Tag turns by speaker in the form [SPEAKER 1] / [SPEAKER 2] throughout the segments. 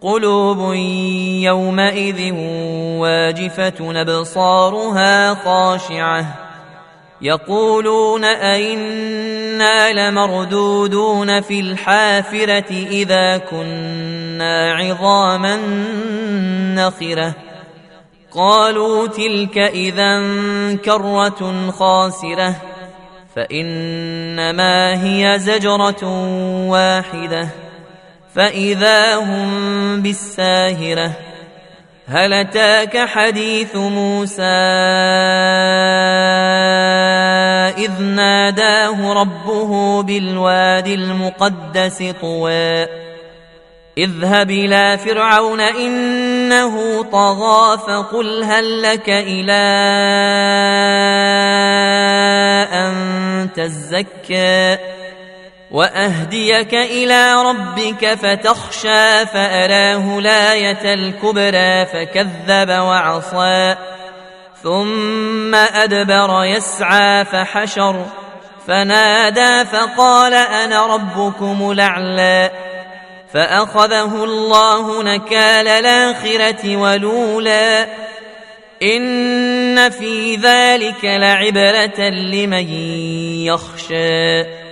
[SPEAKER 1] قلوب يومئذ واجفة أبصارها خاشعة. يقولون أئنا لمردودون في الحافرة إذا كنا عظاما نخرة. قالوا تلك إذا كرة خاسرة. فإنما هي زجرة واحدة. فإذا هم بالساهرة. هل أتاك حديث موسى إذ ناداه ربه بالوادي المقدس طوى. اذهب إلى فرعون إنه طغى فقل هل لك إلى أن تزكى. وأهديك إلى ربك فتخشى فأراه الايه الكبرى فكذب وعصى ثم أدبر يسعى فحشر فنادى فقال أنا ربكم الأعلى فأخذه الله نكال الآخرة ولولا إن في ذلك لعبرة لمن يخشى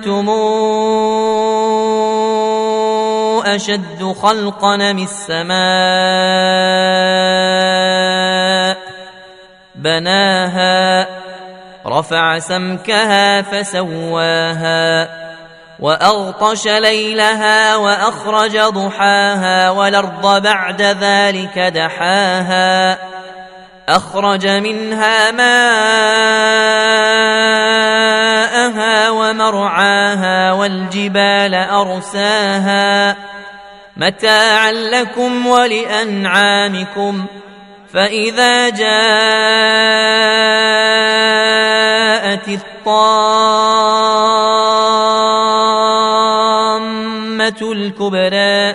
[SPEAKER 1] أنتم أشد خلقا من السماء؟ بناها رفع سمكها فسواها وأغطش ليلها وأخرج ضحاها والأرض بعد ذلك دحاها. أخرج منها ماءها ومرعاها والجبال أرساها متاعا لكم ولأنعامكم فإذا جاءت الطامة الكبرى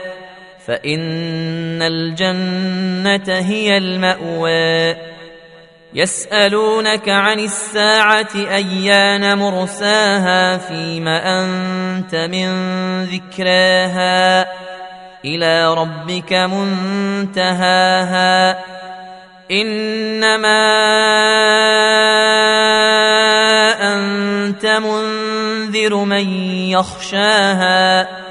[SPEAKER 1] فإن الجنة هي المأوى. يسألونك عن الساعة أيان مرساها فيم أنت من ذكراها؟ إلى ربك منتهاها. إنما أنت منذر من يخشاها.